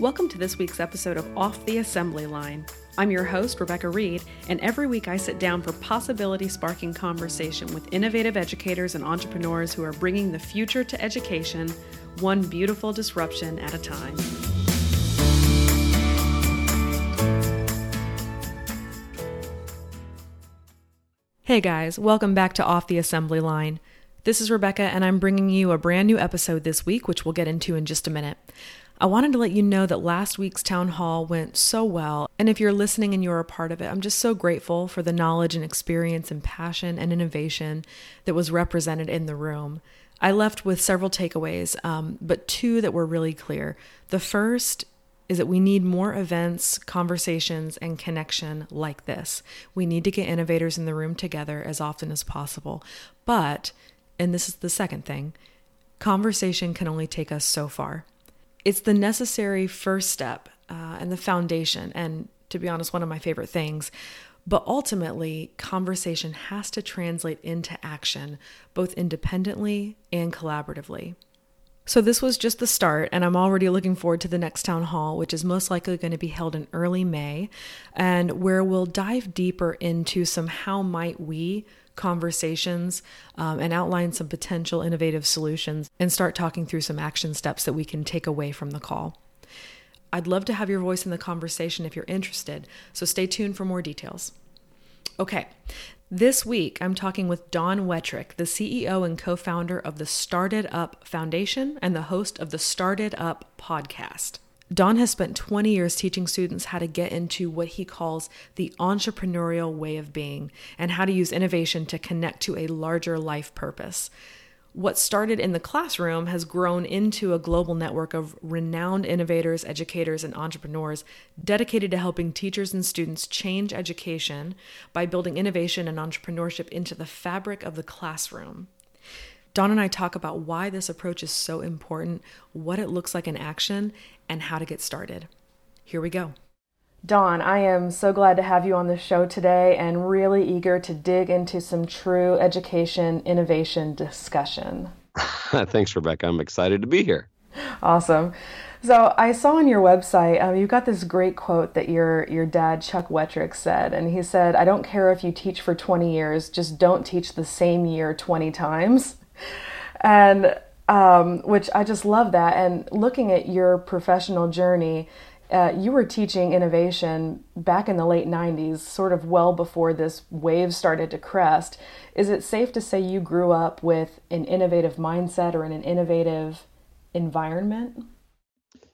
Welcome to this week's episode of Off the Assembly Line. I'm your host, Rebecca Reed, and every week I sit down for possibility sparking conversation with innovative educators and entrepreneurs who are bringing the future to education, one beautiful disruption at a time. Hey guys, welcome back to Off the Assembly Line. This is Rebecca, and I'm bringing you a brand new episode this week, which we'll get into in just a minute. I wanted to let you know that last week's town hall went so well, and if you're listening and you're a part of it, I'm just so grateful for the knowledge and experience and passion and innovation that was represented in the room. I left with several takeaways, um, but two that were really clear. The first is that we need more events, conversations, and connection like this. We need to get innovators in the room together as often as possible. But, and this is the second thing, conversation can only take us so far it's the necessary first step uh, and the foundation, and to be honest, one of my favorite things. But ultimately, conversation has to translate into action, both independently and collaboratively. So, this was just the start, and I'm already looking forward to the next town hall, which is most likely going to be held in early May, and where we'll dive deeper into some how might we conversations um, and outline some potential innovative solutions and start talking through some action steps that we can take away from the call. I'd love to have your voice in the conversation if you're interested, so stay tuned for more details. Okay, this week I'm talking with Don Wettrick, the CEO and co founder of the StartEdUp Foundation and the host of the StartEdUp podcast. Don has spent 20 years teaching students how to get into what he calls the entrepreneurial way of being and how to use innovation to connect to a larger life purpose. What started in the classroom has grown into a global network of renowned innovators, educators, and entrepreneurs dedicated to helping teachers and students change education by building innovation and entrepreneurship into the fabric of the classroom. Don and I talk about why this approach is so important, what it looks like in action, and how to get started. Here we go. Don, I am so glad to have you on the show today and really eager to dig into some true education innovation discussion. Thanks, Rebecca. I'm excited to be here. Awesome. So I saw on your website um, you've got this great quote that your your dad Chuck Wettrick said, and he said, "I don't care if you teach for 20 years, just don't teach the same year 20 times." And um, which I just love that. And looking at your professional journey, uh, you were teaching innovation back in the late 90s, sort of well before this wave started to crest. Is it safe to say you grew up with an innovative mindset or in an innovative environment?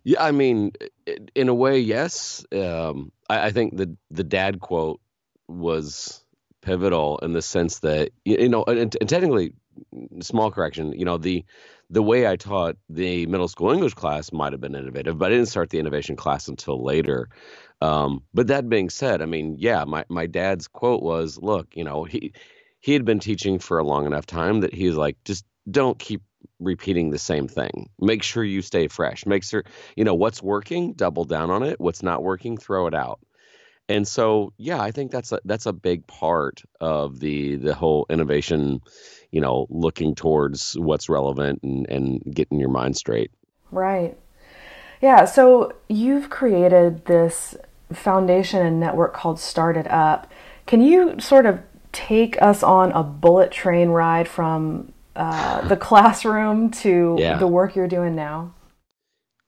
Yeah, I mean, in a way, yes. Um, I, I think the the dad quote was pivotal in the sense that you know, and, and technically, small correction. You know, the the way I taught the middle school English class might have been innovative, but I didn't start the innovation class until later. Um, but that being said, I mean, yeah, my my dad's quote was, "Look, you know, he he had been teaching for a long enough time that he's like, just don't keep repeating the same thing. Make sure you stay fresh. Make sure you know what's working, double down on it. What's not working, throw it out." And so, yeah, I think that's a that's a big part of the the whole innovation you know, looking towards what's relevant and, and getting your mind straight. Right. Yeah. So you've created this foundation and network called StartEdUp. Can you sort of take us on a bullet train ride from uh, the classroom to yeah. the work you're doing now?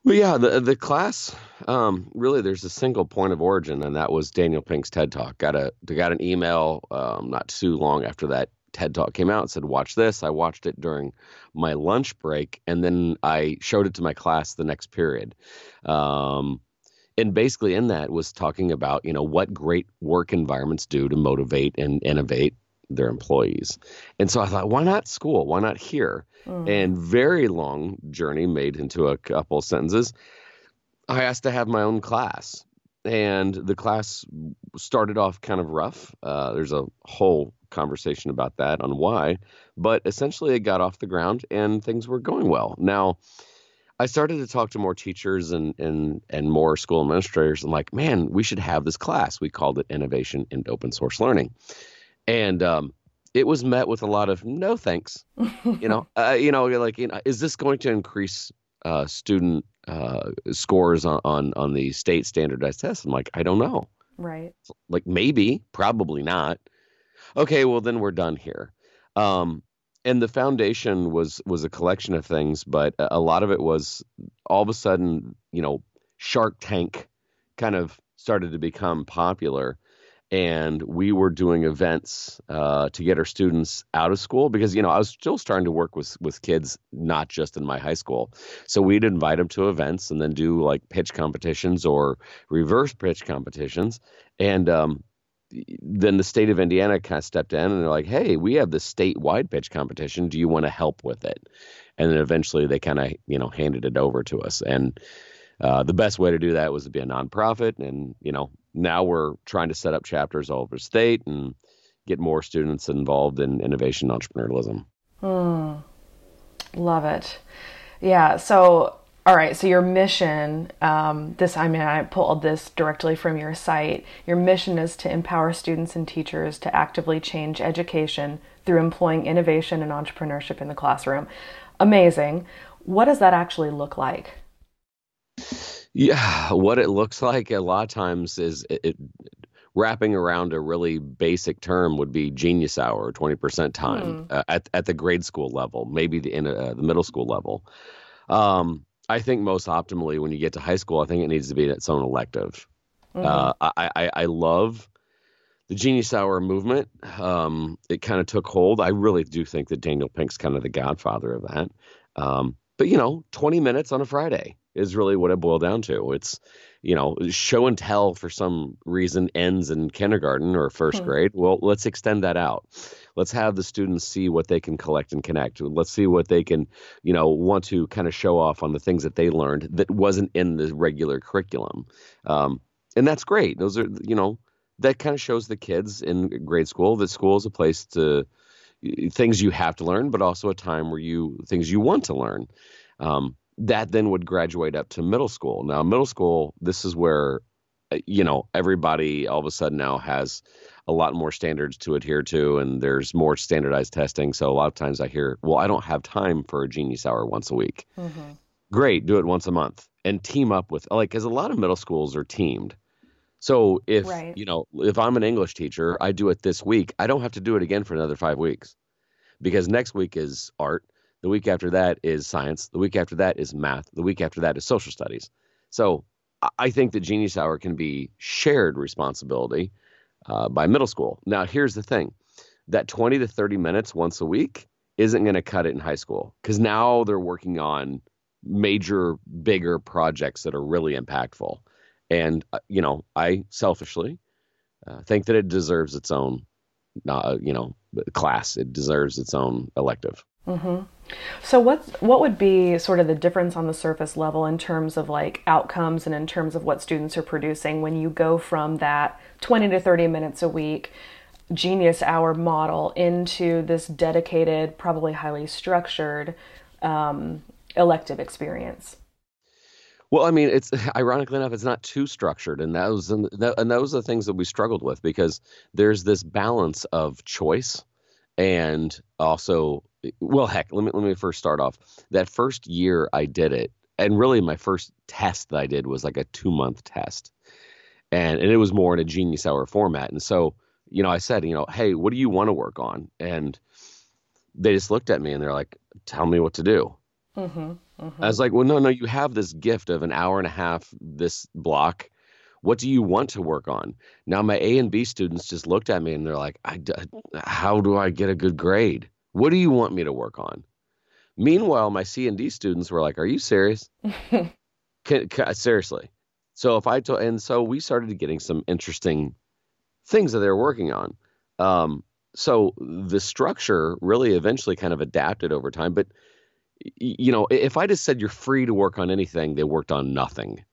Well, yeah, the the class um, really there's a single point of origin, and that was Daniel Pink's TED Talk. Got a got an email um, not too long after that TED Talk came out and said, Watch this. I watched it during my lunch break, and then I showed it to my class the next period. Um, and basically, in that was talking about, you know, what great work environments do to motivate and innovate their employees. And so I thought, why not school? Why not here? Mm. And very long journey made into a couple sentences. I asked to have my own class and the class started off kind of rough. Uh, there's a whole conversation about that on why, but essentially it got off the ground and things were going well. Now, I started to talk to more teachers and and and more school administrators. and like, man, we should have this class. We called it Innovation in Open Source Learning, and um, it was met with a lot of no thanks. you know, uh, you know, like, you know, is this going to increase uh, student uh, scores on, on on the state standardized tests. I'm like, I don't know. Right. Like maybe, probably not. Okay, well then we're done here. Um, and the foundation was was a collection of things, but a lot of it was all of a sudden, you know, Shark Tank kind of started to become popular and we were doing events uh, to get our students out of school because you know I was still starting to work with with kids not just in my high school, so we'd invite them to events and then do like pitch competitions or reverse pitch competitions, and um, then the state of Indiana kind of stepped in and they're like, "Hey, we have this statewide pitch competition. Do you want to help with it?" And then eventually they kind of you know handed it over to us and. Uh, the best way to do that was to be a nonprofit, and you know now we're trying to set up chapters all over the state and get more students involved in innovation entrepreneurialism. Hmm. Love it. Yeah. So, all right. So your mission, um, this, I mean, I pulled this directly from your site. Your mission is to empower students and teachers to actively change education through employing innovation and entrepreneurship in the classroom. Amazing. What does that actually look like? Yeah, what it looks like a lot of times is it, it wrapping around a really basic term would be genius hour, twenty percent time mm. uh, at at the grade school level, maybe the in uh, the middle school level. Um, I think most optimally when you get to high school, I think it needs to be its own elective. Mm-hmm. Uh, I, I I love the Genius Hour movement. Um, it kind of took hold. I really do think that Daniel Pink's kind of the godfather of that. Um, but you know, 20 minutes on a Friday is really what it boiled down to. It's, you know, show and tell for some reason ends in kindergarten or 1st hmm. grade. Well, let's extend that out. Let's have the students see what they can collect and connect. Let's see what they can, you know, want to kind of show off on the things that they learned that wasn't in the regular curriculum. Um, and that's great. Those are, you know, that kind of shows the kids in grade school that school is a place to things you have to learn, but also a time where you things you want to learn. Um, that then would graduate up to middle school. Now, middle school, this is where, uh, you know, everybody all of a sudden now has a lot more standards to adhere to, and there's more standardized testing. So a lot of times I hear, well, I don't have time for a genius hour once a week. Mm-hmm. Great, do it once a month and team up with, like, because a lot of middle schools are teamed. So if, right. you know, if I'm an English teacher, I do it this week, I don't have to do it again for another five weeks because next week is art the week after that is science. The week after that is math. The week after that is social studies. So I think the Genius Hour can be shared responsibility uh, by middle school. Now, here's the thing that 20 to 30 minutes once a week isn't going to cut it in high school because now they're working on major, bigger projects that are really impactful. And, uh, you know, I selfishly uh, think that it deserves its own, uh, you know, class. It deserves its own elective. Mm-hmm. So what's what would be sort of the difference on the surface level in terms of like outcomes and in terms of what students are producing when you go from that 20 to 30 minutes a week genius hour model into this dedicated, probably highly structured um, elective experience? Well, I mean, it's ironically enough, it's not too structured, and that and, those are the things that we struggled with because there's this balance of choice and also well heck let me let me first start off. That first year i did it and really my first test that i did was like a two month test and and it was more in a genius hour format and so you know i said you know hey what do you want to work on? And they just looked at me and they're like tell me what to do. Mm-hmm, mm-hmm. i was like well no no you have this gift of an hour and a half this block what do you want to work on now my a and b students just looked at me and they're like I, how do i get a good grade what do you want me to work on? Meanwhile, my C and D students were like, "Are you serious? can, can, seriously?" So if I told, and so we started getting some interesting things that they're working on. Um, so the structure really eventually kind of adapted over time. But you know, if I just said you're free to work on anything, they worked on nothing.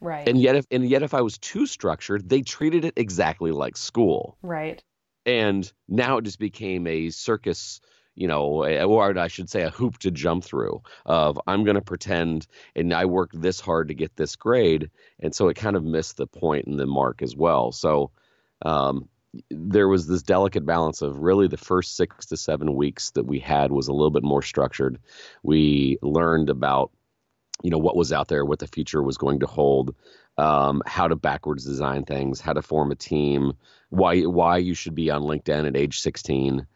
Right. And yet, if and yet, if I was too structured, they treated it exactly like school. Right. And now it just became a circus you know, or I should say a hoop to jump through of I'm going to pretend and I worked this hard to get this grade. And so it kind of missed the point and the mark as well. So um, there was this delicate balance of really the first six to seven weeks that we had was a little bit more structured. We learned about you know what was out there, what the future was going to hold, um, how to backwards design things, how to form a team, why why you should be on LinkedIn at age 16,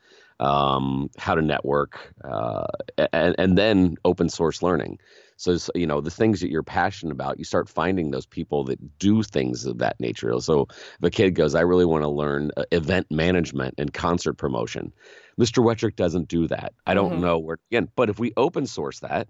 um, how to network, uh, and, and then open source learning. So you know the things that you're passionate about, you start finding those people that do things of that nature. So if a kid goes, I really want to learn uh, event management and concert promotion, Mr. Wettrick doesn't do that. I don't mm-hmm. know where again, but if we open source that,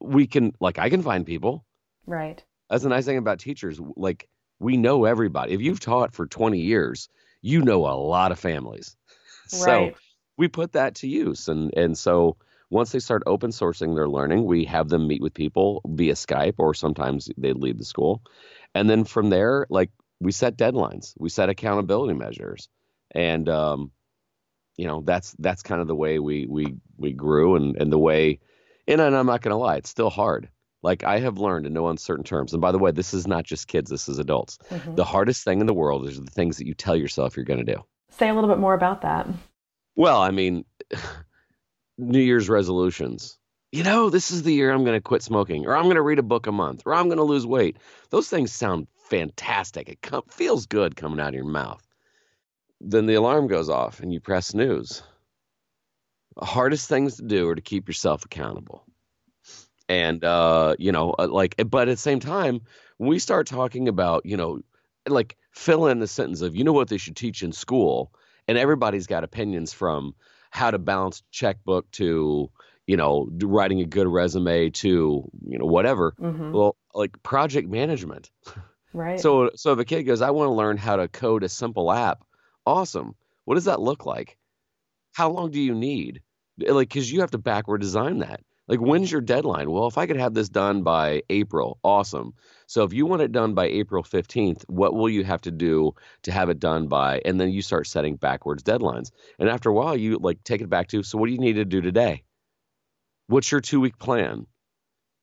we can like I can find people. Right. That's the nice thing about teachers. Like we know everybody. If you've taught for 20 years, you know a lot of families. Right. So we put that to use. And and so once they start open sourcing their learning, we have them meet with people via Skype or sometimes they leave the school. And then from there, like we set deadlines, we set accountability measures. And um, you know, that's that's kind of the way we we we grew and, and the way and I'm not gonna lie, it's still hard. Like I have learned in no uncertain terms. And by the way, this is not just kids, this is adults. Mm-hmm. The hardest thing in the world is the things that you tell yourself you're going to do. Say a little bit more about that. Well, I mean, New Year's resolutions. You know, this is the year I'm going to quit smoking, or I'm going to read a book a month, or I'm going to lose weight. Those things sound fantastic. It com- feels good coming out of your mouth. Then the alarm goes off and you press snooze. The hardest things to do are to keep yourself accountable and uh, you know, uh, like, but at the same time, when we start talking about, you know, like fill in the sentence of, you know, what they should teach in school, and everybody's got opinions from how to balance checkbook to, you know, writing a good resume to, you know, whatever. Mm-hmm. Well, like project management. Right. So, so if a kid goes, I want to learn how to code a simple app. Awesome. What does that look like? How long do you need? Like, because you have to backward design that. Like, when's your deadline? Well, if I could have this done by April, awesome. So, if you want it done by April 15th, what will you have to do to have it done by? And then you start setting backwards deadlines. And after a while, you like take it back to, so what do you need to do today? What's your two week plan?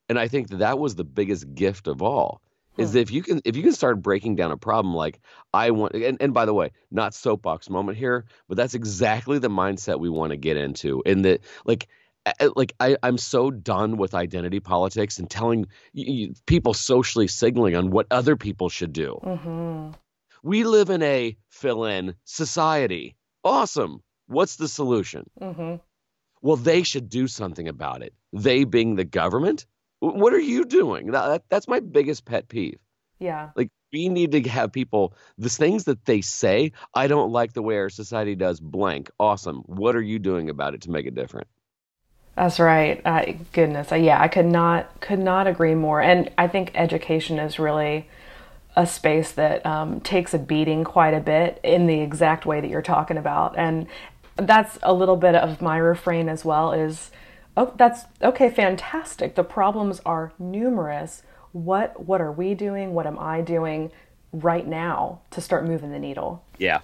And I think that, that was the biggest gift of all is hmm. if you can if you can start breaking down a problem like I want and, and by the way, not soapbox moment here, but that's exactly the mindset we want to get into. In that like like I, I'm so done with identity politics and telling you, people socially signaling on what other people should do. Mm-hmm. We live in a fill-in society. Awesome. What's the solution? Mm-hmm. Well, they should do something about it. They being the government. What are you doing? That, that's my biggest pet peeve. Yeah. Like we need to have people the things that they say. I don't like the way our society does blank. Awesome. What are you doing about it to make it different? That's right. Uh, goodness, uh, yeah, I could not could not agree more. And I think education is really a space that um, takes a beating quite a bit in the exact way that you're talking about. And that's a little bit of my refrain as well. Is oh, that's okay, fantastic. The problems are numerous. What what are we doing? What am I doing right now to start moving the needle? Yeah.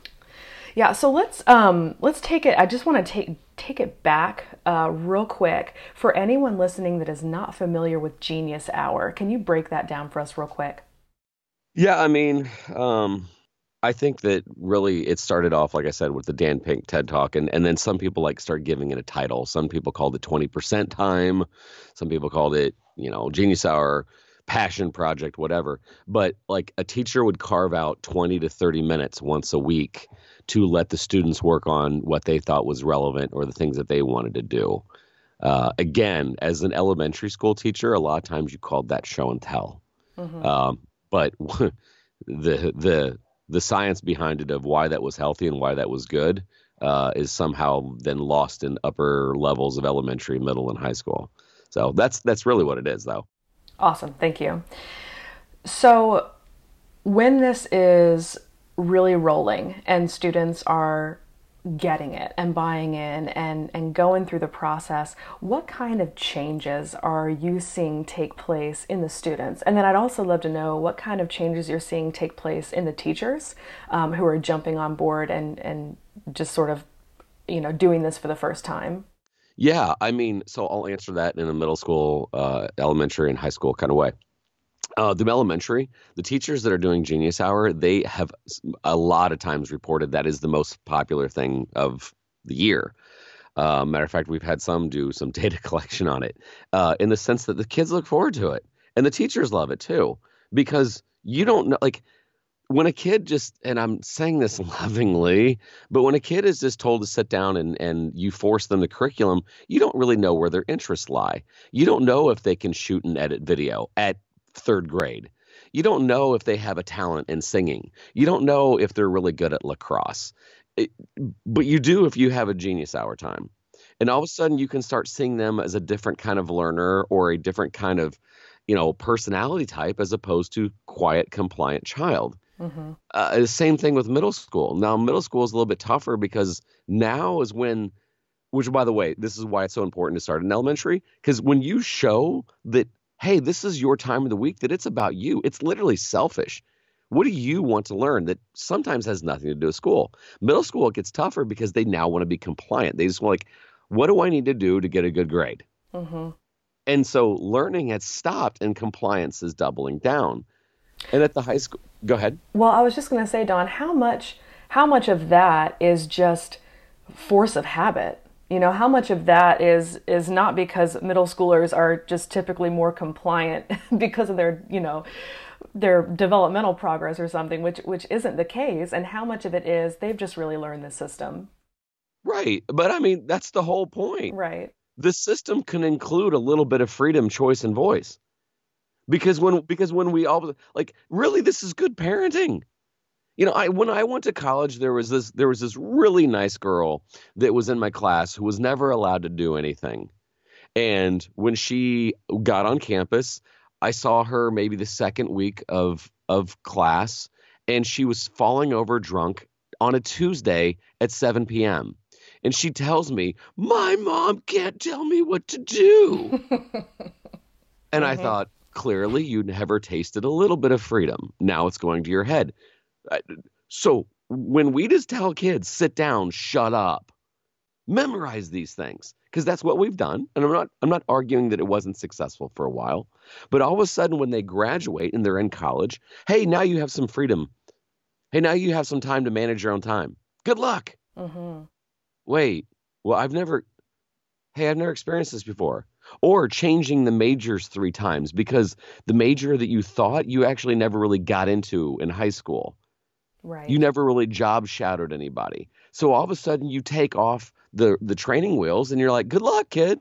Yeah, so let's um, let's take it. I just want to take take it back uh, real quick for anyone listening that is not familiar with Genius Hour. Can you break that down for us real quick? Yeah, I mean, um, I think that really it started off, like I said, with the Dan Pink TED Talk, and and then some people like start giving it a title. Some people called it twenty percent time. Some people called it, you know, Genius Hour passion project, whatever. But like a teacher would carve out 20 to 30 minutes once a week to let the students work on what they thought was relevant or the things that they wanted to do. Uh, again, as an elementary school teacher, a lot of times you called that show and tell. Mm-hmm. Um, but the the the science behind it of why that was healthy and why that was good uh, is somehow then lost in upper levels of elementary, middle, and high school. So that's that's really what it is, though. Awesome, thank you. So when this is really rolling and students are getting it and buying in and, and going through the process, what kind of changes are you seeing take place in the students? And then I'd also love to know what kind of changes you're seeing take place in the teachers um, who are jumping on board and, and just sort of, you know, doing this for the first time. Yeah, I mean, so I'll answer that in a middle school, uh, elementary, and high school kind of way. Uh, the elementary, the teachers that are doing Genius Hour, they have a lot of times reported that is the most popular thing of the year. Uh, matter of fact, we've had some do some data collection on it uh, in the sense that the kids look forward to it and the teachers love it too because you don't know like when a kid just and I'm saying this lovingly, but when a kid is just told to sit down and and you force them the curriculum, you don't really know where their interests lie. You don't know if they can shoot and edit video at third grade. You don't know if they have a talent in singing. You don't know if they're really good at lacrosse. It, but you do if you have a genius hour time. And all of a sudden you can start seeing them as a different kind of learner or a different kind of, you know, personality type as opposed to quiet, compliant child. Mm-hmm. Uh, the same thing with middle school. Now, middle school is a little bit tougher because now is when, which by the way, this is why it's so important to start in elementary. Because when you show that, hey, this is your time of the week, that it's about you, it's literally selfish. What do you want to learn that sometimes has nothing to do with school? Middle school, it gets tougher because they now want to be compliant. They just want, like, what do I need to do to get a good grade? Mm-hmm. And so learning has stopped and compliance is doubling down. And at the high school, go ahead. Well, I was just going to say, Don, how much how much of that is just force of habit? You know, how much of that is is not because middle schoolers are just typically more compliant because of their, you know, their developmental progress or something, which which isn't the case, and how much of it is they've just really learned the system. Right. But I mean, that's the whole point. Right. The system can include a little bit of freedom, choice, and voice because when because when we all like really this is good parenting. You know i when i went to college there was this there was this really nice girl that was in my class who was never allowed to do anything. And when she got on campus i saw her maybe the second week of of class and she was falling over drunk on a tuesday at 7 p.m and she tells me my mom can't tell me what to do. And mm-hmm. i thought clearly you never tasted a little bit of freedom. Now it's going to your head. So when we just tell kids, sit down, shut up, memorize these things, because that's what we've done. And I'm not I'm not arguing that it wasn't successful for a while, but all of a sudden when they graduate and they're in college, hey, now you have some freedom. Hey, now you have some time to manage your own time. Good luck. Mm-hmm. Wait, well, I've never. Hey, I've never experienced this before or changing the majors three times because the major that you thought you actually never really got into in high school. Right. You never really job shadowed anybody. So all of a sudden you take off the the training wheels and you're like, "Good luck, kid."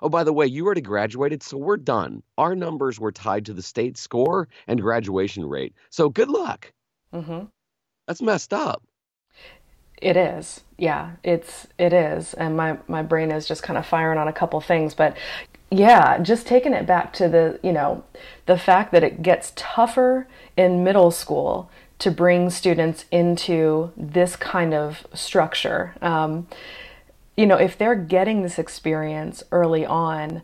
Oh, by the way, you already graduated, so we're done. Our numbers were tied to the state score and graduation rate. So good luck. Mm-hmm. That's messed up. It is. Yeah, it's it is. And my my brain is just kind of firing on a couple things, but yeah, just taking it back to the, you know, the fact that it gets tougher in middle school to bring students into this kind of structure. Um, you know, if they're getting this experience early on,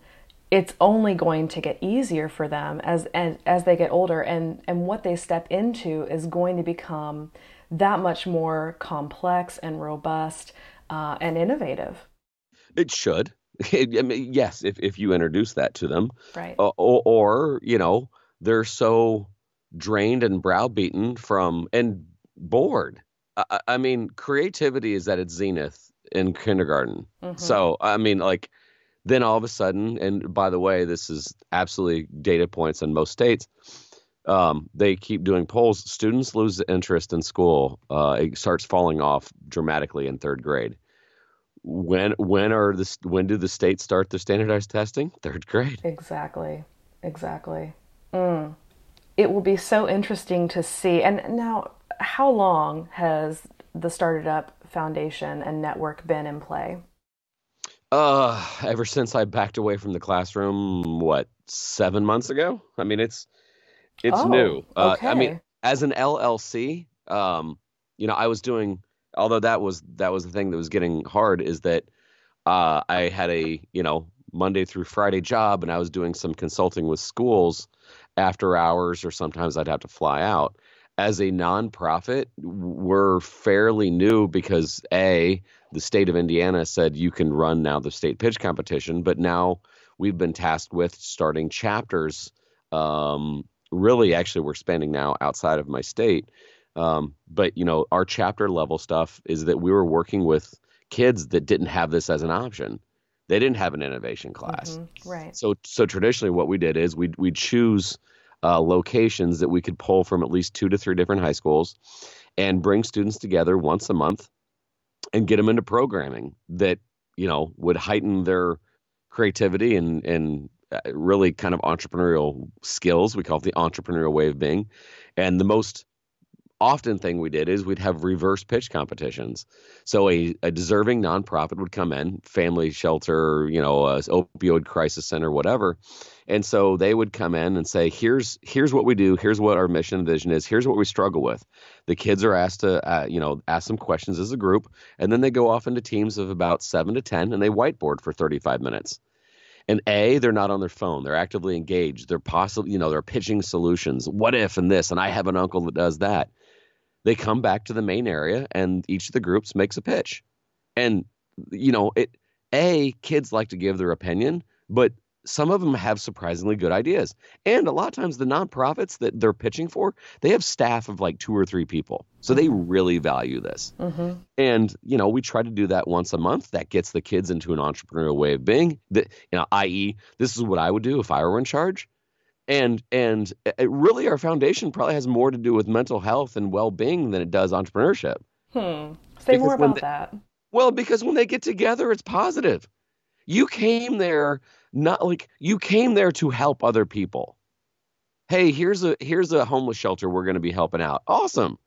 it's only going to get easier for them as as, as they get older and and what they step into is going to become that much more complex and robust uh, and innovative. It should. I mean, yes, if, if you introduce that to them. Right. Uh, or, or, you know, they're so drained and browbeaten from and bored. I, I mean, creativity is at its zenith in kindergarten. Mm-hmm. So, I mean, like, then all of a sudden, and by the way, this is absolutely data points in most states um, they keep doing polls. Students lose interest in school. Uh, it starts falling off dramatically in third grade. When when are the when do the states start the standardized testing? Third grade. Exactly, exactly. Mm. It will be so interesting to see. And now, how long has the StartEdUp Foundation and network been in play? Uh, ever since I backed away from the classroom, what seven months ago? I mean, it's it's oh, new. Uh, okay. I mean, as an LLC, um, you know, I was doing. Although that was that was the thing that was getting hard is that uh, I had a you know Monday through Friday job, and I was doing some consulting with schools after hours, or sometimes I'd have to fly out. As a nonprofit, we're fairly new because a the state of Indiana said you can run now the state pitch competition, but now we've been tasked with starting chapters um, really actually we're spending now outside of my state. Um, but you know, our chapter level stuff is that we were working with kids that didn't have this as an option. They didn't have an innovation class. Mm-hmm. Right. So so traditionally what we did is we we choose uh, locations that we could pull from at least two to three different high schools and bring students together once a month and get them into programming that you know would heighten their creativity and and really kind of entrepreneurial skills we call it the entrepreneurial way of being and the most often thing we did is we'd have reverse pitch competitions. So a, a deserving nonprofit would come in, family shelter, you know, opioid crisis center, whatever. And so they would come in and say, here's here's what we do, here's what our mission and vision is, here's what we struggle with. The kids are asked to, uh, you know, ask some questions as a group, and then they go off into teams of about seven to ten, and they whiteboard for 35 minutes. And A, they're not on their phone. They're actively engaged. They're possibly, you know, they're pitching solutions. What if and this? And I have an uncle that does that they come back to the main area and each of the groups makes a pitch. And you know, it a kids like to give their opinion, but some of them have surprisingly good ideas. And a lot of times the nonprofits that they're pitching for, they have staff of like two or three people. So they mm-hmm. really value this. Mm-hmm. And, you know, we try to do that once a month. That gets the kids into an entrepreneurial way of being that, you know, i.e., this is what I would do if I were in charge and and it really our foundation probably has more to do with mental health and well-being than it does entrepreneurship hmm say because more about they, that well because when they get together it's positive you came there not like you came there to help other people. Hey here's a here's a homeless shelter we're going to be helping out. Awesome.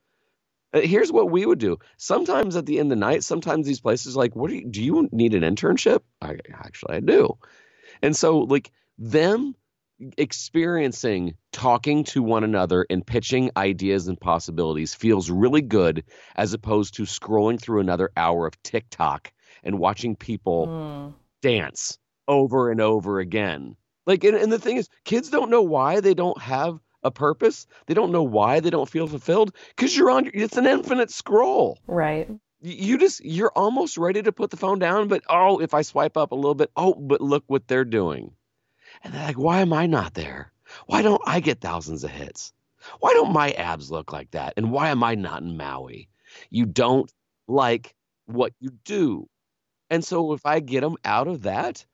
Uh, here's what we would do. Sometimes at the end of the night sometimes these places like what do you do you need an internship? I, actually i do. And so like them experiencing talking to one another and pitching ideas and possibilities feels really good as opposed to scrolling through another hour of TikTok and watching people mm. dance over and over again. Like, and, and the thing is, kids don't know why they don't have a purpose. They don't know why they don't feel fulfilled because you're on, it's an infinite scroll. Right. You just, you're almost ready to put the phone down, but oh, if I swipe up a little bit, oh, but look what they're doing. And they're like, why am I not there? Why don't I get thousands of hits? Why don't my abs look like that? And why am I not in Maui? You don't like what you do. And so if I get them out of that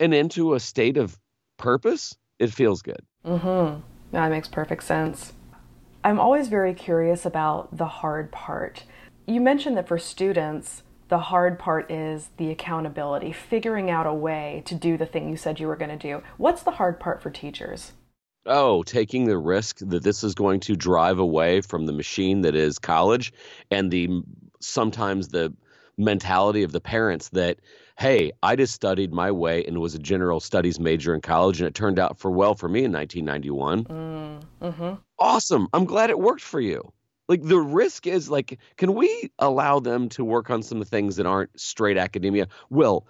and into a state of purpose, it feels good. Mm-hmm. That makes perfect sense. I'm always very curious about the hard part. You mentioned that for students, the hard part is the accountability, figuring out a way to do the thing you said you were going to do. What's the hard part for teachers? Oh, taking the risk that this is going to drive away from the machine that is college and the sometimes the mentality of the parents that hey, I just studied my way and was a general studies major in college, and it turned out for well for me in 1991. Mm, mm-hmm. Awesome. I'm glad it worked for you like the risk is like can we allow them to work on some things that aren't straight academia well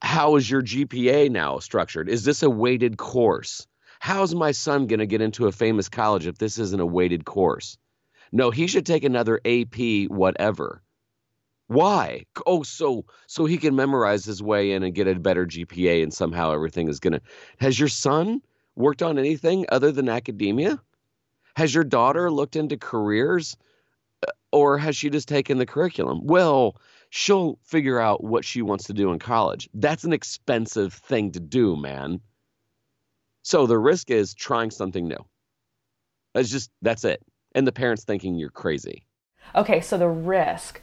how is your gpa now structured is this a weighted course how's my son going to get into a famous college if this isn't a weighted course no he should take another ap whatever why oh so so he can memorize his way in and get a better gpa and somehow everything is to has your son worked on anything other than academia has your daughter looked into careers uh, or has she just taken the curriculum? Well, she'll figure out what she wants to do in college. That's an expensive thing to do, man. So the risk is trying something new. That's just, that's it. And the parents thinking you're crazy. Okay, so the risk.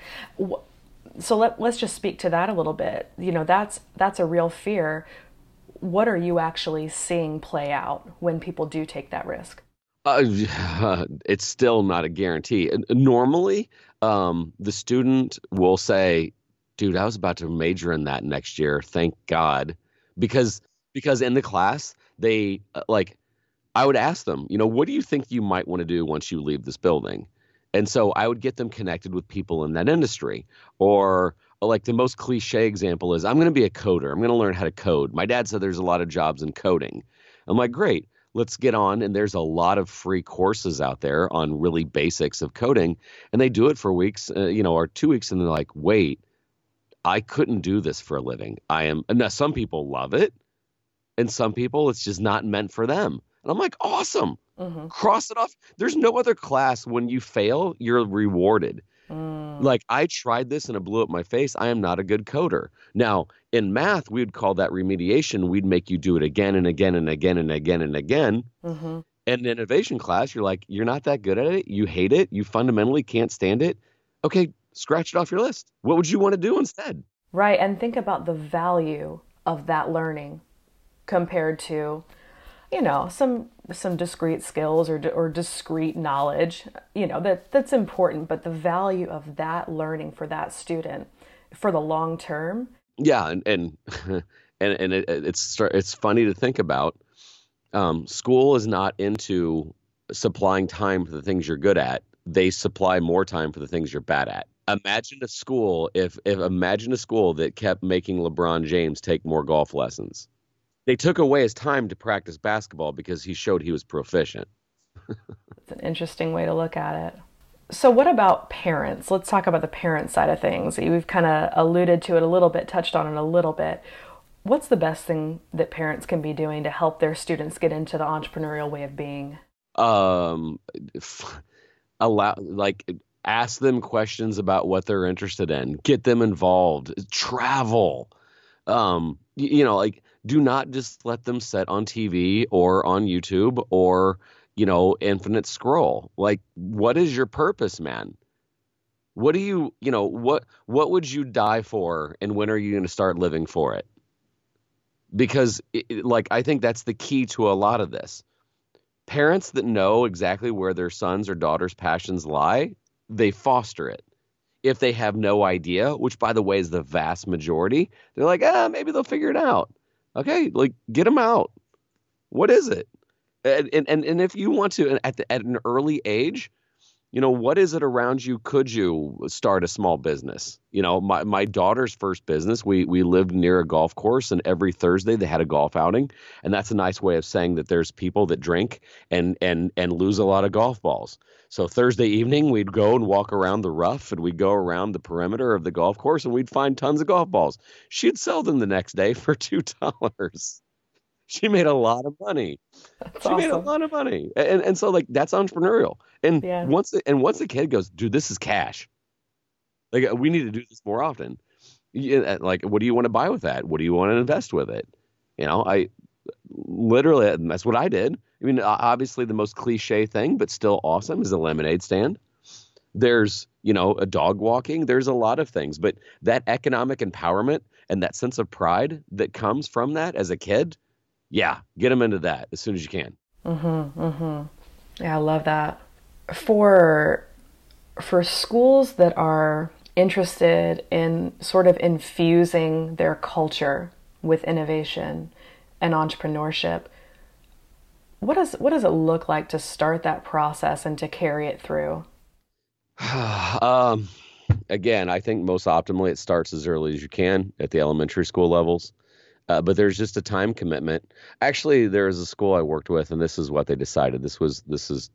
So let, let's just speak to that a little bit. You know, that's that's a real fear. What are you actually seeing play out when people do take that risk? Uh, it's still not a guarantee. Normally, um, the student will say, "Dude, I was about to major in that next year. Thank God," because because in the class they uh, like I would ask them, you know, what do you think you might want to do once you leave this building? And so I would get them connected with people in that industry. Or, like the most cliche example is I'm going to be a coder. I'm going to learn how to code. My dad said there's a lot of jobs in coding. I'm like, great let's get on and there's a lot of free courses out there on really basics of coding and they do it for weeks uh, you know or two weeks and they're like wait i couldn't do this for a living i am now some people love it and some people it's just not meant for them and i'm like awesome mm-hmm. cross it off there's no other class when you fail you're rewarded mm. Like I tried this and it blew up my face. I am not a good coder. Now, in math, we would call that remediation. We'd make you do it again and again and again and again and again. Mm-hmm. And in innovation class, you're like, you're not that good at it. You hate it. You fundamentally can't stand it. Okay, scratch it off your list. What would you want to do instead? Right. And think about the value of that learning compared to, you know, some some discrete skills or or discrete knowledge. You know that that's important, but the value of that learning for that student for the long term. Yeah, and and and, and it, it's it's funny to think about. Um, school is not into supplying time for the things you're good at. They supply more time for the things you're bad at imagine a school if if imagine a school that kept making LeBron James take more golf lessons. They took away his time to practice basketball because he showed he was proficient. It's an interesting way to look at it. So, what about parents? Let's talk about the parent side of things. We've kind of alluded to it a little bit, touched on it a little bit. What's the best thing that parents can be doing to help their students get into the entrepreneurial way of being? Um, allow like ask them questions about what they're interested in get them involved travel um you, you know like do not just let them sit on tv or on youtube or you know infinite scroll like what is your purpose man what do you you know what what would you die for and when are you going to start living for it because it, like i think that's the key to a lot of this parents that know exactly where their sons or daughters passions lie they foster it. If they have no idea, which by the way is the vast majority, they're like, ah, maybe they'll figure it out. Okay, like get them out. What is it? And and and if you want to at the, at an early age, you know what is it around you could you start a small business you know my, my daughter's first business we we lived near a golf course and every thursday they had a golf outing and that's a nice way of saying that there's people that drink and and and lose a lot of golf balls so thursday evening we'd go and walk around the rough and we'd go around the perimeter of the golf course and we'd find tons of golf balls she'd sell them the next day for two dollars she made a lot of money. That's she awesome. made a lot of money, and and so like that's entrepreneurial. And yeah. once the, and once the kid goes, dude, this is cash. Like we need to do this more often. Uh, like, what do you want to buy with that? What do you want to invest with it? You know, I literally that's what I did. I mean, obviously the most cliche thing, but still awesome, is a lemonade stand. There's you know a dog walking. There's a lot of things, but that economic empowerment and that sense of pride that comes from that as a kid yeah, get them into that as soon as you can. Mm-hmm. Mm-hmm. Yeah, I love that. For for schools that are interested in sort of infusing their culture with innovation and entrepreneurship, what does what does it look like to start that process and to carry it through? um, again, I think most optimally it starts as early as you can at the elementary school levels. Uh, but there's just a time commitment. Actually, there was a school I worked with, and this is what they decided. This was this is.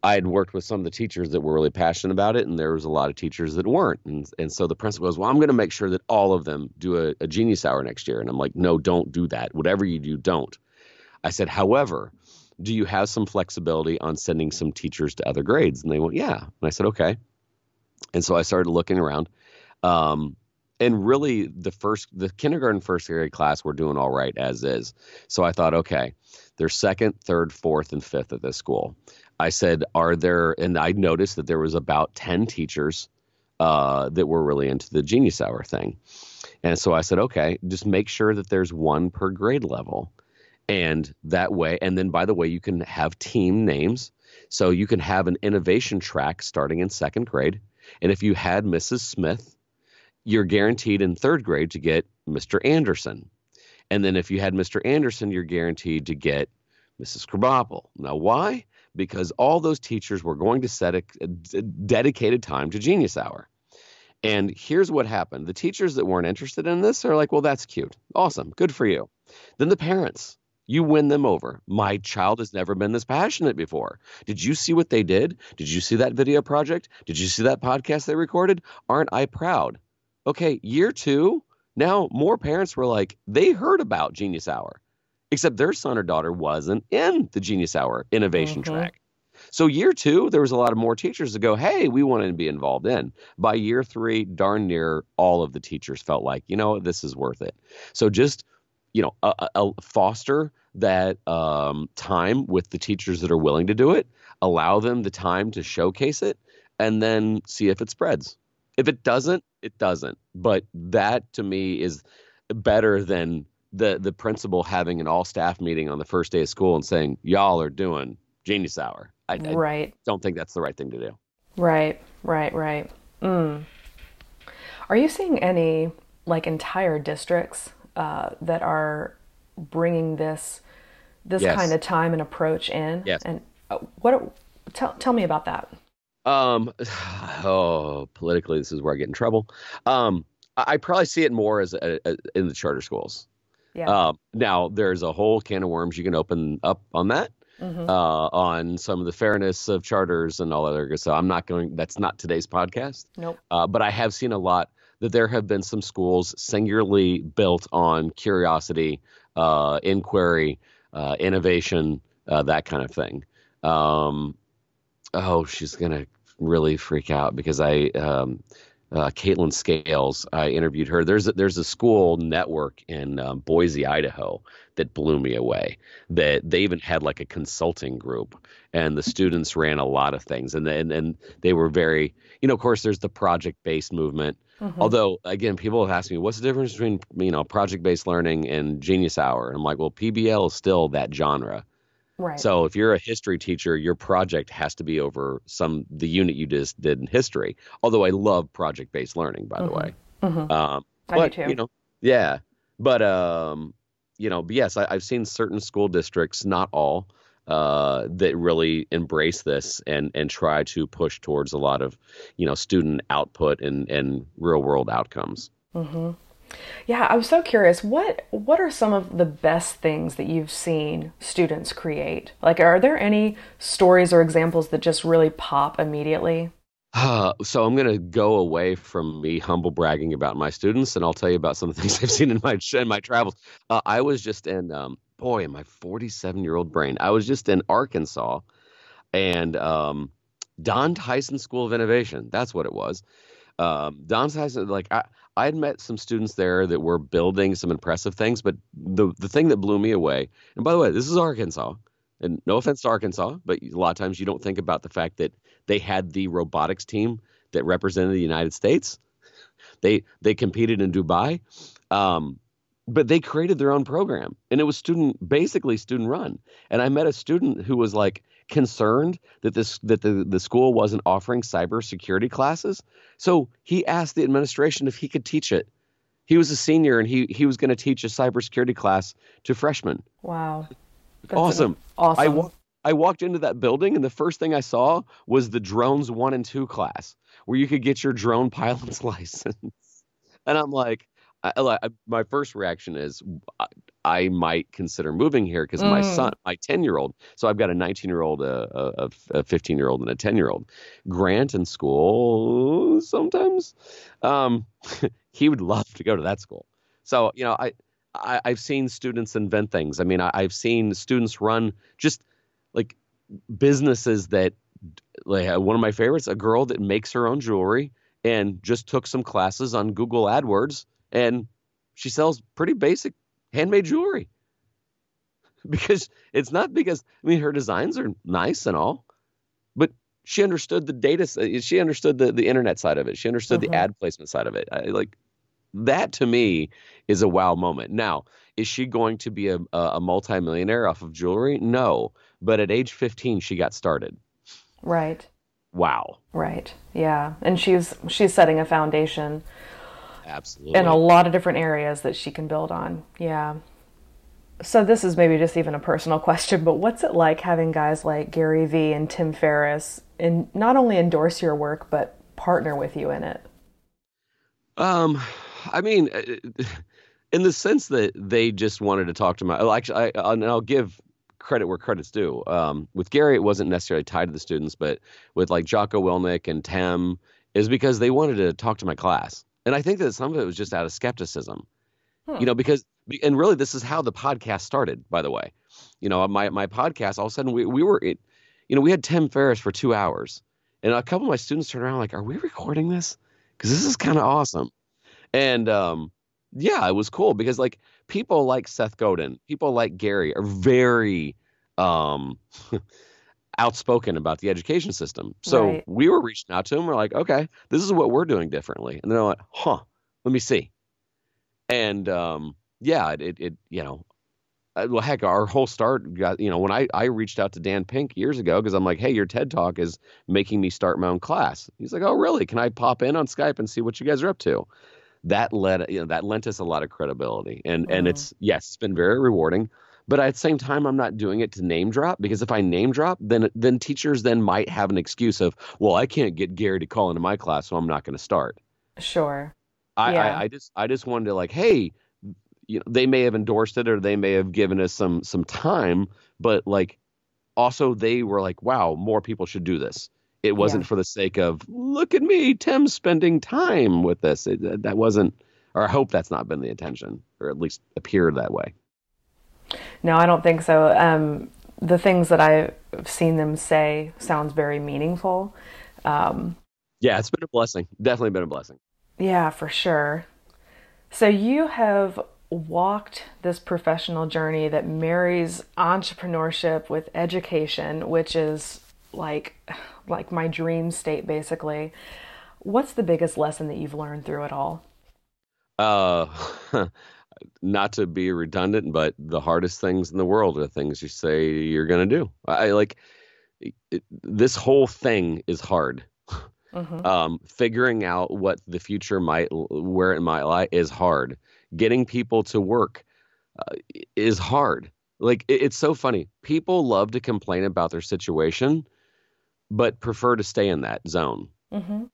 I had worked with some of the teachers that were really passionate about it, and there was a lot of teachers that weren't. And and so the principal goes, "Well, I'm going to make sure that all of them do a, a Genius Hour next year." And I'm like, "No, don't do that. Whatever you do, don't." I said, "However, do you have some flexibility on sending some teachers to other grades?" And they went, "Yeah." And I said, "Okay." And so I started looking around. Um, and really the first the kindergarten first grade class we're doing all right as is so i thought okay there's second third fourth and fifth at this school i said are there and i noticed that there was about 10 teachers uh, that were really into the genius hour thing and so i said okay just make sure that there's one per grade level and that way and then by the way you can have team names so you can have an innovation track starting in second grade and if you had mrs smith you're guaranteed in third grade to get Mr. Anderson. And then if you had Mr. Anderson, you're guaranteed to get Mrs. Krabappel. Now, why? Because all those teachers were going to set a, a dedicated time to Genius Hour. And here's what happened the teachers that weren't interested in this are like, well, that's cute. Awesome. Good for you. Then the parents, you win them over. My child has never been this passionate before. Did you see what they did? Did you see that video project? Did you see that podcast they recorded? Aren't I proud? Okay, year two, now more parents were like, they heard about Genius Hour, except their son or daughter wasn't in the Genius Hour innovation mm-hmm. track. So year two, there was a lot of more teachers to go, hey, we want to be involved in. By year three, darn near all of the teachers felt like, you know, this is worth it. So just you know, a, a foster that um, time with the teachers that are willing to do it, allow them the time to showcase it, and then see if it spreads. If it doesn't, it doesn't. But that to me is better than the the principal having an all staff meeting on the first day of school and saying y'all are doing genius hour. I, right. I don't think that's the right thing to do. Right, right, right. Mm. Are you seeing any like entire districts uh, that are bringing this this yes. kind of time and approach in? Yes. And uh, what? Tell tell me about that. Um, oh, politically, this is where I get in trouble. Um, I, I probably see it more as a, a, in the charter schools. Yeah. Um, now there's a whole can of worms you can open up on that. Mm-hmm. Uh, on some of the fairness of charters and all that other So I'm not going. That's not today's podcast. Nope. Uh, but I have seen a lot that there have been some schools singularly built on curiosity, uh, inquiry, uh, innovation, uh, that kind of thing. Um, oh, she's gonna really freak out because I um, uh, Caitlin Scales. I interviewed her. There's a, there's a school network in um, Boise, Idaho, that blew me away. That they even had like a consulting group, and the students ran a lot of things, and and and they were very, you know, of course, there's the project based movement. Mm-hmm. Although, again, people have asked me, what's the difference between you know project based learning and Genius Hour? And I'm like, well, PBL is still that genre. Right. So if you're a history teacher, your project has to be over some the unit you just did in history. Although I love project based learning, by mm-hmm. the way. Mm-hmm. Um, but you know, yeah. But um, you know, but yes, I, have seen certain school districts, not all, uh, that really embrace this and and try to push towards a lot of, you know, student output and and real world outcomes. Mm-hmm. Yeah, I was so curious. What what are some of the best things that you've seen students create? Like, are there any stories or examples that just really pop immediately? Uh, so I'm going to go away from me humble bragging about my students, and I'll tell you about some of the things I've seen in my in my travels. Uh, I was just in, um, boy, in my 47 year old brain, I was just in Arkansas, and um, Don Tyson School of Innovation. That's what it was. Um, Don Tyson, like I, I had met some students there that were building some impressive things, but the the thing that blew me away, and by the way, this is Arkansas, and no offense to Arkansas, but a lot of times you don't think about the fact that they had the robotics team that represented the United States. They they competed in Dubai, um, but they created their own program, and it was student basically student run. And I met a student who was like, concerned that this that the, the school wasn't offering cybersecurity classes. So he asked the administration if he could teach it. He was a senior and he he was going to teach a cybersecurity class to freshmen. Wow. That's awesome. Awesome. I, wa- I walked into that building and the first thing I saw was the drones 1 and 2 class where you could get your drone pilot's license. and I'm like I, my first reaction is I might consider moving here because mm. my son, my 10 year old, so I've got a 19 year old, a, a 15 year old, and a 10 year old. Grant in school sometimes, um, he would love to go to that school. So, you know, I, I, have seen students invent things. I mean, I, I've seen students run just like businesses that, like one of my favorites, a girl that makes her own jewelry and just took some classes on Google AdWords and she sells pretty basic handmade jewelry because it's not because I mean her designs are nice and all, but she understood the data. She understood the the internet side of it. She understood the uh-huh. ad placement side of it. I, like that to me is a wow moment. Now, is she going to be a a multimillionaire off of jewelry? No, but at age 15 she got started. Right. Wow. Right. Yeah, and she's she's setting a foundation Absolutely. In a lot of different areas that she can build on. Yeah. So this is maybe just even a personal question, but what's it like having guys like Gary Vee and Tim Ferriss and not only endorse your work but partner with you in it? Um, I mean, uh, in the sense that they just wanted to talk to my. well, Actually, I, and I'll give credit where credit's due. Um, with Gary, it wasn't necessarily tied to the students, but with like Jocko Willink and Tim, is because they wanted to talk to my class. And I think that some of it was just out of skepticism, hmm. you know, because, and really this is how the podcast started, by the way. You know, my, my podcast, all of a sudden we, we were, it, you know, we had Tim Ferriss for two hours, and a couple of my students turned around like, "Are we recording this? Because this is kind of awesome." And um, yeah, it was cool because like people like Seth Godin, people like Gary are very um, outspoken about the education system. So Right. we were reaching out to them. We're like, okay, this is what we're doing differently, and they're like, huh, let me see. And um, yeah, it, it, it you know, well, heck, our whole start got, you know, when I, I reached out to Dan Pink years ago because I'm like, hey, your TED Talk is making me start my own class. He's like, oh, really? Can I pop in on Skype and see what you guys are up to? That led, you know, that lent us a lot of credibility, and and Mhm. it's yes, it's been very rewarding. But at the same time, I'm not doing it to name drop because if I name drop, then then teachers then might have an excuse of, well, I can't get Gary to call into my class, so I'm not going to start. Sure. I, Yeah. I, I just I just wanted to like, hey, you know, they may have endorsed it or they may have given us some some time, but like also they were like, wow, more people should do this. It wasn't for the sake of look at me, Tim's spending time with this. It, that wasn't, or I hope that's not been the intention, or at least appeared that way. No, I don't think so. Um, the things that I've seen them say sounds very meaningful. Um, Yeah, it's been a blessing. Definitely been a blessing. yeah, for sure. So you have walked this professional journey that marries entrepreneurship with education, which is like like my dream state basically. What's the biggest lesson that you've learned through it all? Uh, not to be redundant, but the hardest things in the world are things you say you're going to do. I like it, this whole thing is hard. Mhm. Um, figuring out what the future might, where it might lie, is hard. Getting people to work uh, is hard. Like it, it's so funny. People love to complain about their situation, but prefer to stay in that zone Mhm.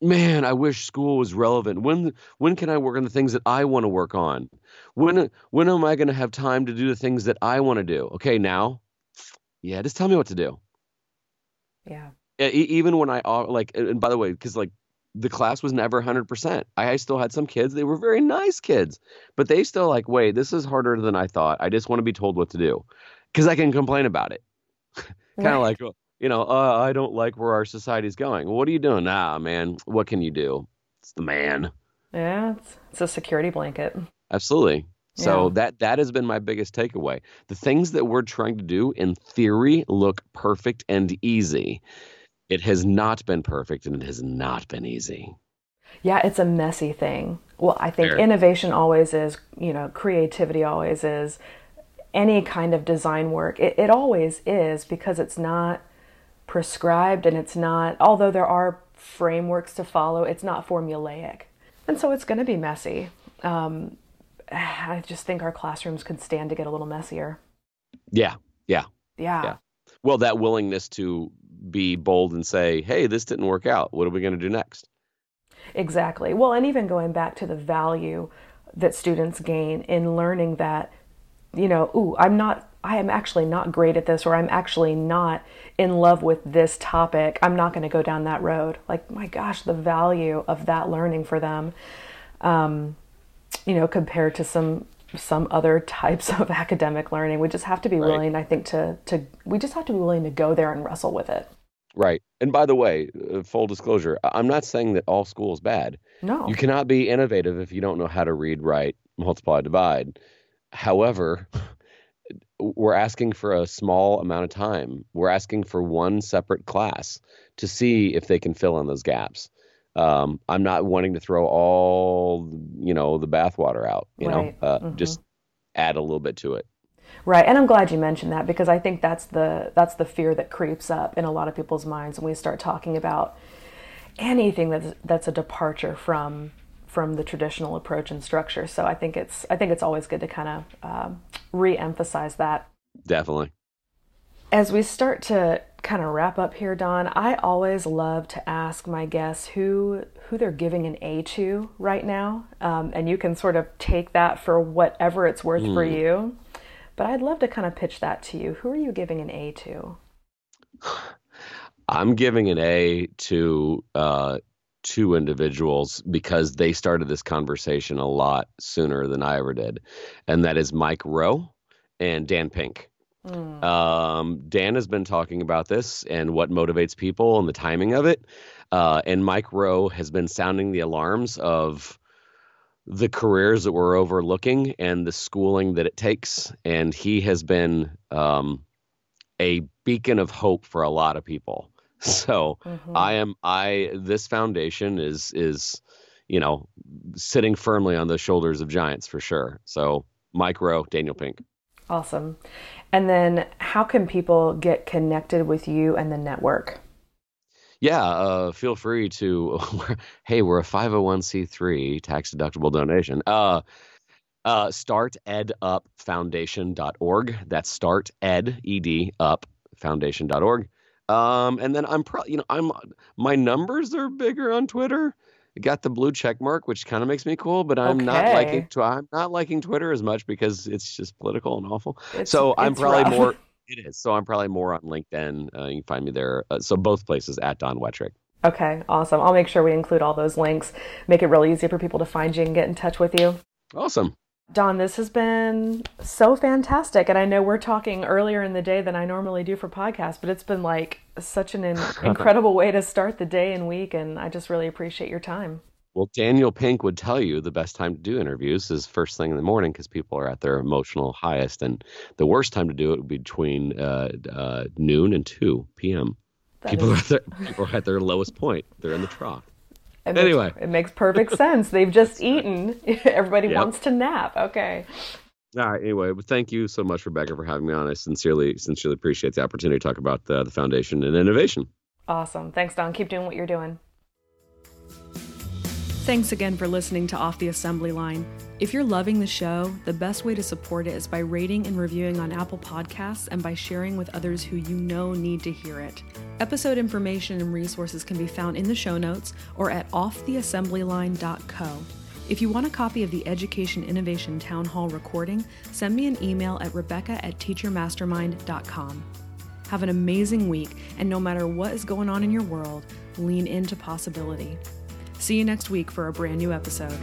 Man, I wish school was relevant. When when can I work on the things that I want to work on? When when am I going to have time to do the things that I want to do? Okay, now, yeah, just tell me what to do. Yeah. Even when I uh, like, and by the way, because like the class was never hundred percent. I, I still had some kids. They were very nice kids, but they still like, wait, this is harder than I thought. I just want to be told what to do, because I can complain about it. kind of Right. like you know uh, i don't like where our society's going what are you doing nah man what can you do it's the man Yeah, it's, it's a security blanket. absolutely so Yeah. that that has been my biggest takeaway the things that we're trying to do in theory look perfect and easy it has not been perfect and it has not been easy Yeah, it's a messy thing. Well, I think Very. innovation always is, you know, creativity always is, any kind of design work. It, it always is because it's not prescribed and it's not, although there are frameworks to follow, it's not formulaic. And so it's going to be messy. Um, I just think our classrooms could stand to get a little messier. yeah yeah Yeah. Yeah. well that willingness to be bold and say hey this didn't work out what are we going to do next Exactly. Well, and even going back to the value that students gain in learning that, you know, ooh, I'm not, I am actually not great at this, or I'm actually not in love with this topic. I'm not going to go down that road. Like, my gosh, the value of that learning for them, um, you know, compared to some some other types of academic learning. We just have to be Right. willing, I think, to to we just have to be willing to go there and wrestle with it. Right. And by the way, uh, full disclosure, I'm not saying that all school is bad. No. You cannot be innovative if you don't know how to read, write, multiply, divide. However, we're asking for a small amount of time. We're asking for one separate class to see if they can fill in those gaps. Um, I'm not wanting to throw all, you know, the bathwater out. You Right. know, uh, Mhm. just add a little bit to it. Right, and I'm glad you mentioned that because I think that's the that's the fear that creeps up in a lot of people's minds when we start talking about anything that's that's a departure from from the traditional approach and structure. So I think it's I think it's always good to kind of um, re-emphasize that. Definitely. As we start to kind of wrap up here, Don, I always love to ask my guests who who they're giving an A to right now, um, and you can sort of take that for whatever it's worth for you. But I'd love to kind of pitch that to you. Who are you giving an A to? I'm giving an A to uh, two individuals because they started this conversation a lot sooner than I ever did, and that is Mike Rowe and Dan Pink. Mm. Um, Dan has been talking about this and what motivates people and the timing of it. Uh, and Mike Rowe has been sounding the alarms of the careers that we're overlooking and the schooling that it takes. And he has been um, a beacon of hope for a lot of people. So mm-hmm. I am I this foundation is is you know sitting firmly on the shoulders of giants for sure. So Mike Rowe, Daniel Pink. Awesome. And then how can people get connected with you and the network? Yeah, uh, feel free to. hey, we're a 501c3 tax deductible donation. Uh, uh, startedupfoundation.org. That's start ed ed up foundation.org. Um, and then I'm probably, you know, I'm my numbers are bigger on Twitter. I got the blue check mark, which kind of makes me cool, but I'm okay. not liking to I'm not liking Twitter as much because it's just political and awful. It's, so I'm probably rough. more. It is. So I'm probably more on LinkedIn. Uh, you can find me there. Uh, so both places at Don Wettrick. Okay, awesome. I'll make sure we include all those links. Make it really easy for people to find you and get in touch with you. Awesome. Don, this has been so fantastic. And I know we're talking earlier in the day than I normally do for podcasts, but it's been like such an in- incredible way to start the day and week. And I just really appreciate your time. Well, Daniel Pink would tell you the best time to do interviews is first thing in the morning because people are at their emotional highest. And the worst time to do it would be between uh, uh, noon and 2 p.m. people, is... are their, people are at their lowest point, they're in the trough. It anyway, makes, it makes perfect sense. They've just eaten. Everybody yep. wants to nap. Okay. All right. Anyway, but thank you so much, Rebecca, for having me on. I sincerely, sincerely appreciate the opportunity to talk about the, the foundation and innovation. Awesome. Thanks, Don. Keep doing what you're doing. Thanks again for listening to Off the Assembly Line. If you're loving the show, the best way to support it is by rating and reviewing on Apple Podcasts and by sharing with others who you know need to hear it. Episode information and resources can be found in the show notes or at offtheassemblyline.co. If you want a copy of the Education Innovation Town Hall recording, send me an email at rebecca at teachermastermind.com. Have an amazing week, and no matter what is going on in your world, lean into possibility. See you next week for a brand new episode.